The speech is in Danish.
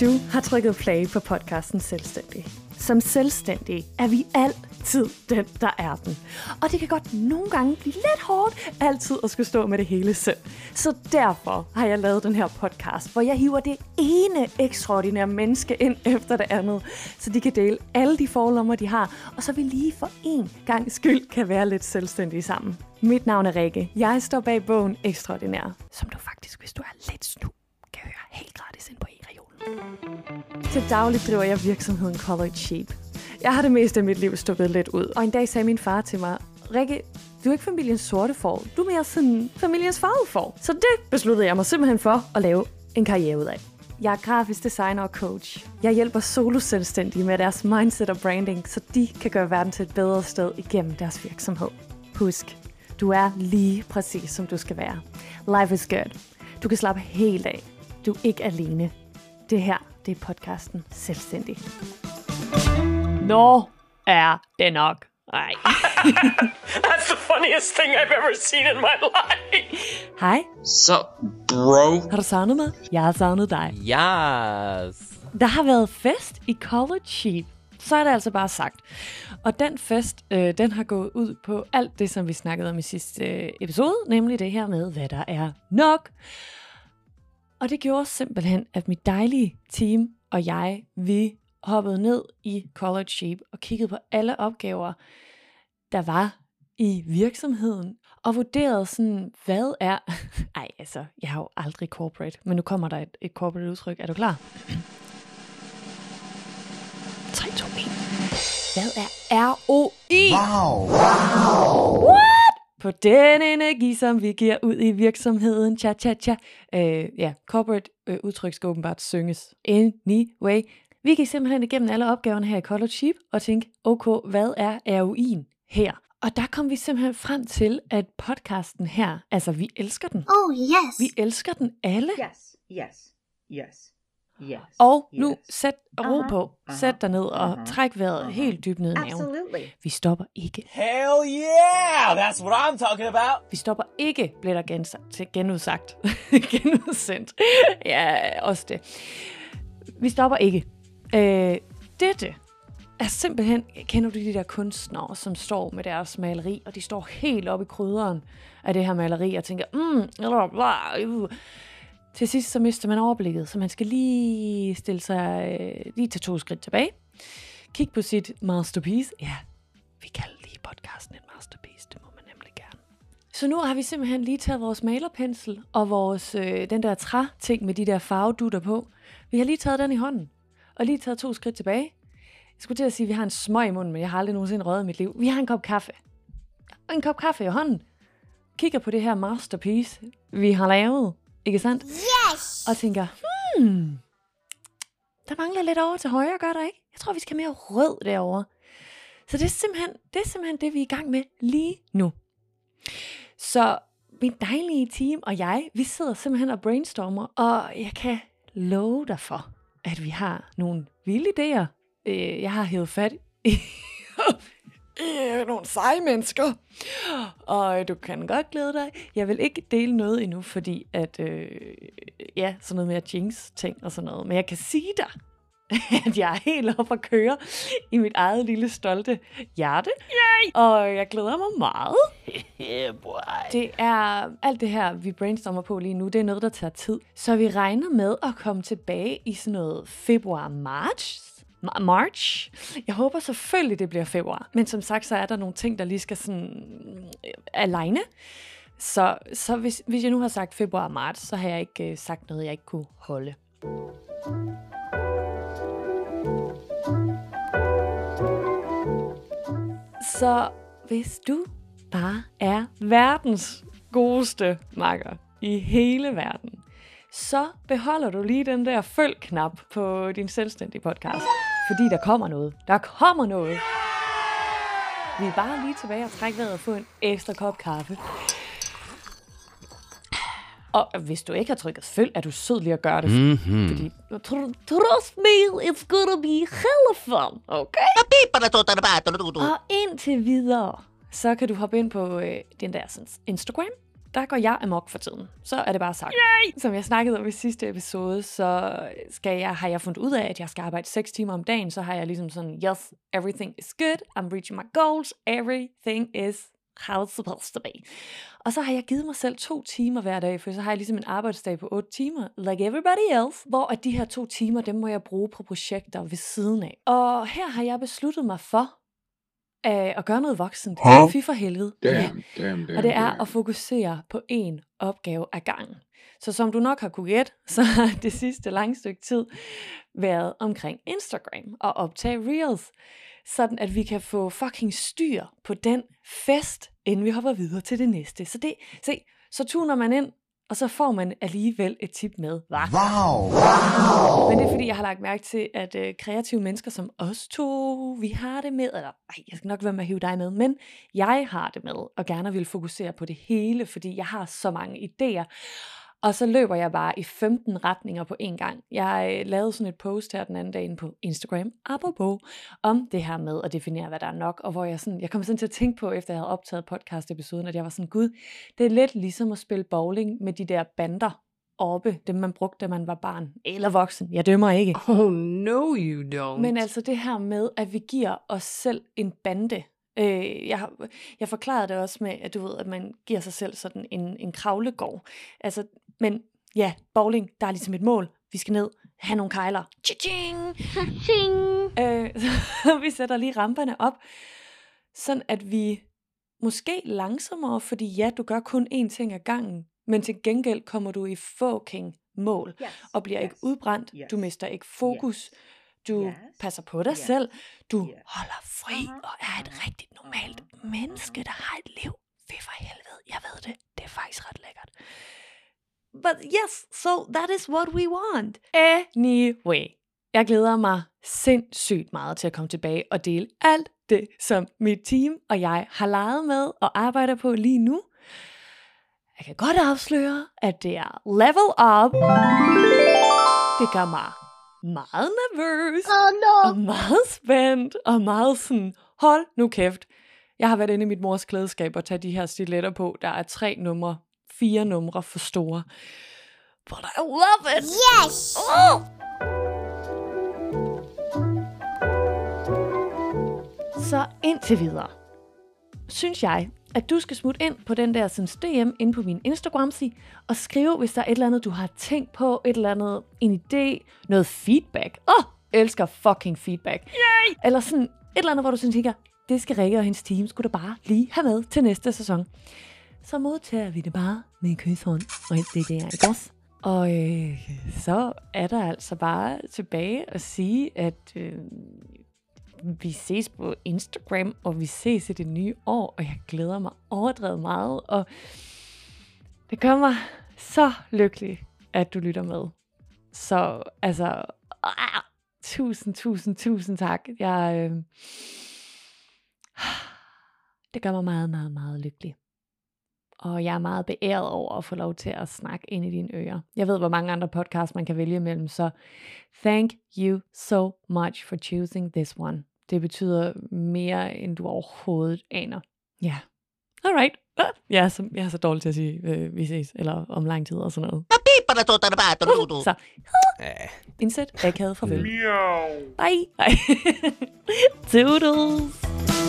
Du har trykket play på podcasten Selvstændig. Som selvstændig er vi altid den, der er den. Og det kan godt nogle gange blive lidt hårdt altid at skulle stå med det hele selv. Så derfor har jeg lavet den her podcast, hvor jeg hiver det ene ekstraordinære menneske ind efter det andet, så de kan dele alle de forlommer, de har, og så vi lige for en gang skyld kan være lidt selvstændige sammen. Mit navn er Rikke. Jeg står bag bogen Ekstraordinær, som du faktisk, hvis du er lidt snu, helt gratis ind på e-regionen. Til daglig driver jeg virksomheden Colored Sheep. Jeg har det meste af mit liv stukket lidt ud, og en dag sagde min far til mig, Rikke, du er ikke familiens sorte får, du er mere sådan familiens farvede får. Så det besluttede jeg mig simpelthen for at lave en karriere ud af. Jeg er grafisk designer og coach. Jeg hjælper solo-selvstændige med deres mindset og branding, så de kan gøre verden til et bedre sted igennem deres virksomhed. Husk, du er lige præcis som du skal være. Life is good. Du kan slappe helt af. Du er ikke alene. Det her, det er podcasten Selvstændig. Nå er det nok. Ej. That's the funniest thing I've ever seen in my life. Hej, Så, bro. har du savnet mig? Jeg har savnet dig. Yes. Der har været fest i College Sheep. Så er det altså bare sagt. Og den fest, øh, den har gået ud på alt det, som vi snakkede om i sidste øh, episode, nemlig det her med, hvad der er nok. Og det gjorde simpelthen, at mit dejlige team og jeg, vi hoppede ned i College Sheep og kiggede på alle opgaver, der var i virksomheden, og vurderede sådan, hvad er... Ej, altså, jeg har jo aldrig corporate, men nu kommer der et, et corporate udtryk. Er du klar? 3, 2, 1. Hvad er ROI? Wow! What? På den energi, som vi giver ud i virksomheden. Cha, cha, cha. Øh, ja, corporate øh, udtryk skal åbenbart synges. Anyway, vi gik simpelthen igennem alle opgaverne her i College Sheep og tænkte, okay, hvad er ROI'en her? Og der kom vi simpelthen frem til, at podcasten her, altså vi elsker den. Oh, yes. Vi elsker den alle. Yes, yes, yes, yes. Og nu yes. sæt ro Aha, på, aha, sæt dig ned og aha, træk vejret aha. helt dybt ned i maven. Absolutely. Vi stopper ikke. Hell yeah! That's what I'm talking about. Vi stopper ikke, blev der gens- til genudsagt. Genudsendt. Ja, også det. Vi stopper ikke. Øh, dette er simpelthen, kender du de der kunstnere, som står med deres maleri, og de står helt oppe i krydderen af det her maleri, og tænker, mm, blah, blah, uh. Til sidst så mister man overblikket, så man skal lige stille sig øh, lige til to skridt tilbage. Kig på sit masterpiece. Ja, vi kalder lige podcasten en masterpiece, det må man nemlig gerne. Så nu har vi simpelthen lige taget vores malerpensel og vores, øh, den der træ-ting med de der farvedutter på. Vi har lige taget den i hånden, og lige taget to skridt tilbage. Jeg skulle til at sige, at vi har en smøg i munden, men jeg har aldrig nogensinde røget i mit liv. Vi har en kop kaffe. Og en kop kaffe i hånden. Kigger på det her masterpiece, vi har lavet. Ikke sandt? Yes. Og tænker, hmm, der mangler lidt over til højre, gør der ikke? Jeg tror, vi skal mere rød derovre. Så det er simpelthen det, er simpelthen det vi er i gang med lige nu. Så mit dejlige team og jeg, vi sidder simpelthen og brainstormer, og jeg kan love dig for, at vi har nogle vilde idéer. Øh, Jeg har hævet fat i i nogle seje mennesker. Og du kan godt glæde dig. Jeg vil ikke dele noget endnu, fordi at, øh, ja, sådan noget med at jinx ting og sådan noget. Men jeg kan sige dig, at jeg er helt oppe at køre i mit eget lille stolte hjerte. Yay! Og jeg glæder mig meget. Yeah. Det er alt det her, vi brainstormer på lige nu, det er noget, der tager tid. Så vi regner med at komme tilbage i sådan noget februar-march. March. Jeg håber selvfølgelig, det bliver februar. Men som sagt, så er der nogle ting, der lige skal sådan øh, alene. Så, så hvis, hvis jeg nu har sagt februar-marts, så har jeg ikke øh, sagt noget, jeg ikke kunne holde. Så hvis du bare er verdens godeste makker i hele verden, så beholder du lige den der følg-knap på din selvstændige podcast. Fordi der kommer noget. Der kommer noget. Vi er bare lige tilbage og trække vejret og få en ekstra kop kaffe. Og hvis du ikke har trykket følg, er du sød lige at gøre det. Mm-hmm. Fordi, tr- trust me, it's gonna be hella fun, okay? Og indtil videre, så kan du hoppe ind på øh, den der sådan, Instagram, der går jeg amok for tiden. Så er det bare sagt. Yay! Som jeg snakkede om i sidste episode, så skal jeg, har jeg fundet ud af, at jeg skal arbejde 6 timer om dagen. Så har jeg ligesom sådan, yes, everything is good. I'm reaching my goals. Everything is how it's supposed to be. Og så har jeg givet mig selv to timer hver dag, for så har jeg ligesom en arbejdsdag på 8 timer, like everybody else, hvor at de her to timer, dem må jeg bruge på projekter ved siden af. Og her har jeg besluttet mig for, øh, at gøre noget voksent. Huh? Fy for helvede. Damn, damn, damn. Og det er damn. at fokusere på én opgave ad gangen. Så som du nok har kunne gætte, så har det sidste lange stykke tid været omkring Instagram og optage Reels. Sådan at vi kan få fucking styr på den fest, inden vi hopper videre til det næste. Så det, se, så tuner man ind, og så får man alligevel et tip med. Hva? Wow! Men det er fordi, jeg har lagt mærke til, at øh, kreative mennesker som os to, vi har det med, eller ej, jeg skal nok være med at hive dig med, men jeg har det med, og gerne vil fokusere på det hele, fordi jeg har så mange idéer. Og så løber jeg bare i 15 retninger på én gang. Jeg øh, lavede sådan et post her den anden dag på Instagram, apropos, om det her med at definere, hvad der er nok, og hvor jeg sådan, jeg kom sådan til at tænke på, efter jeg havde optaget podcast-episoden, at jeg var sådan, gud, det er lidt ligesom at spille bowling med de der bander oppe, dem man brugte, da man var barn, eller voksen, jeg dømmer ikke. Oh, no, you don't. Men altså det her med, at vi giver os selv en bande. Øh, jeg, jeg forklarede det også med, at du ved, at man giver sig selv sådan en, en kravlegård. Altså, men ja, bowling, der er ligesom et mål. Vi skal ned, have nogle kejler. Cha-ching! Øh, så vi sætter lige ramperne op, sådan at vi måske langsommere, fordi ja, du gør kun én ting ad gangen, men til gengæld kommer du i fucking mål Yes. og bliver ikke udbrændt, Yes. du mister ikke fokus, du Yes. passer på dig Yes. selv, du Yes. holder fri Aha, og er et aha, rigtigt normalt aha, menneske, der har et liv. Fy for helvede, jeg ved det, det er faktisk ret lækkert. But yes, so that is what we want. Anyway, jeg glæder mig sindssygt meget til at komme tilbage og dele alt det, som mit team og jeg har leget med og arbejder på lige nu. Jeg kan godt afsløre, at det er level up. Det gør mig meget nervøs. Oh no. Og meget spændt. Og meget sådan, hold nu kæft. Jeg har været inde i mit mors klædeskab og taget de her stiletter på. Der er tre numre, fire numre for store. But I love it. Yes! Oh! Så indtil videre, synes jeg, at du skal smutte ind på den der sådan DM ind på min instagram og skrive, hvis der er et eller andet, du har tænkt på, et eller andet, en idé, noget feedback. Åh, oh, elsker fucking feedback. Yay! Eller sådan et eller andet, hvor du sådan tænker, det skal Rikke og hendes team skulle da bare lige have med til næste sæson. Så modtager vi det bare med en kysshånd, og alt det der, ikke også? Og øh, så er der altså bare tilbage at sige, at øh, vi ses på Instagram, og vi ses i det nye år, og jeg glæder mig overdrevet meget, og det gør mig så lykkelig, at du lytter med. Så altså, ah, tusind, tusind, tusind tak. Jeg, øh, det gør mig meget, meget, meget lykkelig. Og jeg er meget beæret over at få lov til at snakke ind i dine ører. Jeg ved, hvor mange andre podcasts man kan vælge imellem, så thank you so much for choosing this one. Det betyder mere, end du overhovedet aner. Ja. Yeah. Alright. Ah, Jeg er, så, jeg er så dårlig til at sige, øh, vi ses, eller om lang tid og sådan noget. Så, indsæt akavet farvel. Bye. Bye. Toodles.